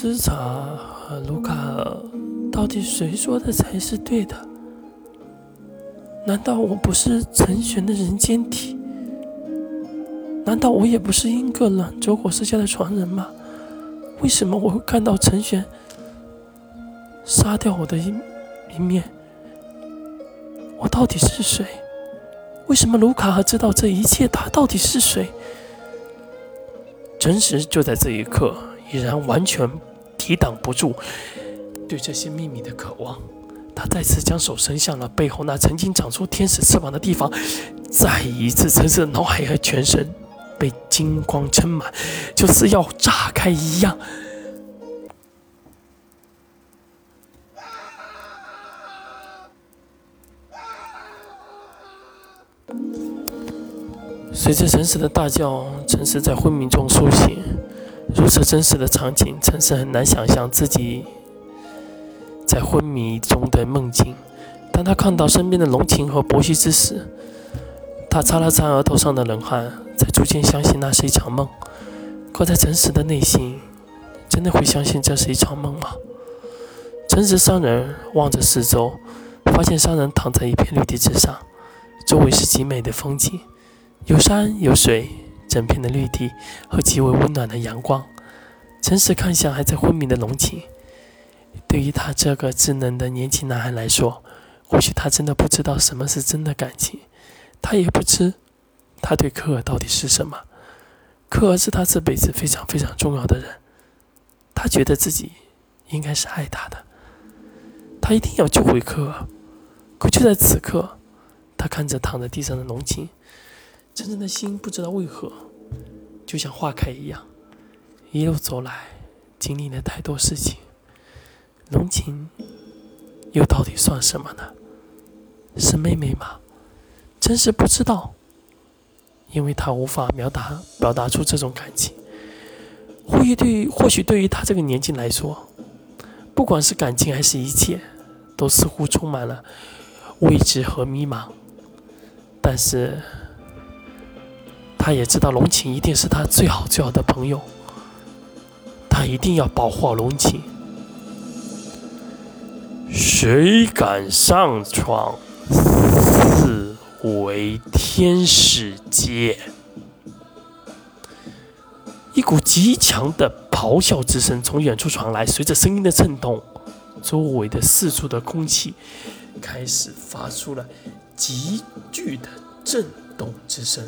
斯查和卢卡，到底谁说的才是对的？难道我不是陈玄的人间体？难道我也不是英格兰走火世家的传人吗？为什么我会看到陈玄杀掉我的一一面？我到底是谁？为什么卢卡尔知道这一切？他到底是谁？真实就在这一刻，已然完全抵挡不住对这些秘密的渴望。他再次将手伸向了背后那曾经长出天使翅膀的地方，再一次，陈实的脑海和全身被金光撑满，就似要炸开一样。随着陈实的大叫，陈实在昏迷中苏醒。如此真实的场景，陈实很难想象自己。在昏迷中的梦境，当他看到身边的龙琴和伯西之时，他擦了擦额头上的冷汗，才逐渐相信那是一场梦。可在真实的内心，真的会相信这是一场梦吗？真实商人望着四周，发现商人躺在一片绿地之上，周围是极美的风景，有山有水，整片的绿地和极为温暖的阳光。诚实看向还在昏迷的龙琴。对于他这个稚嫩的年轻男孩来说，或许他真的不知道什么是真的感情，他也不知他对科尔到底是什么。科尔是他这辈子非常非常重要的人，他觉得自己应该是爱他的，他一定要救回科尔。可就在此刻，他看着躺在地上的龙琴，真正的心不知道为何就像化开一样，一路走来，经历了太多事情。龙琴又到底算什么呢？是妹妹吗？真是不知道，因为她无法表达表达出这种感情。或许对于或许对于她这个年纪来说，不管是感情还是一切，都似乎充满了未知和迷茫。但是，他也知道龙琴一定是他最好最好的朋友，他一定要保护好龙琴。谁敢上闯四维天使界？一股极强的咆哮之声从远处传来，随着声音的震动，周围的四处的空气开始发出了急剧的震动之声。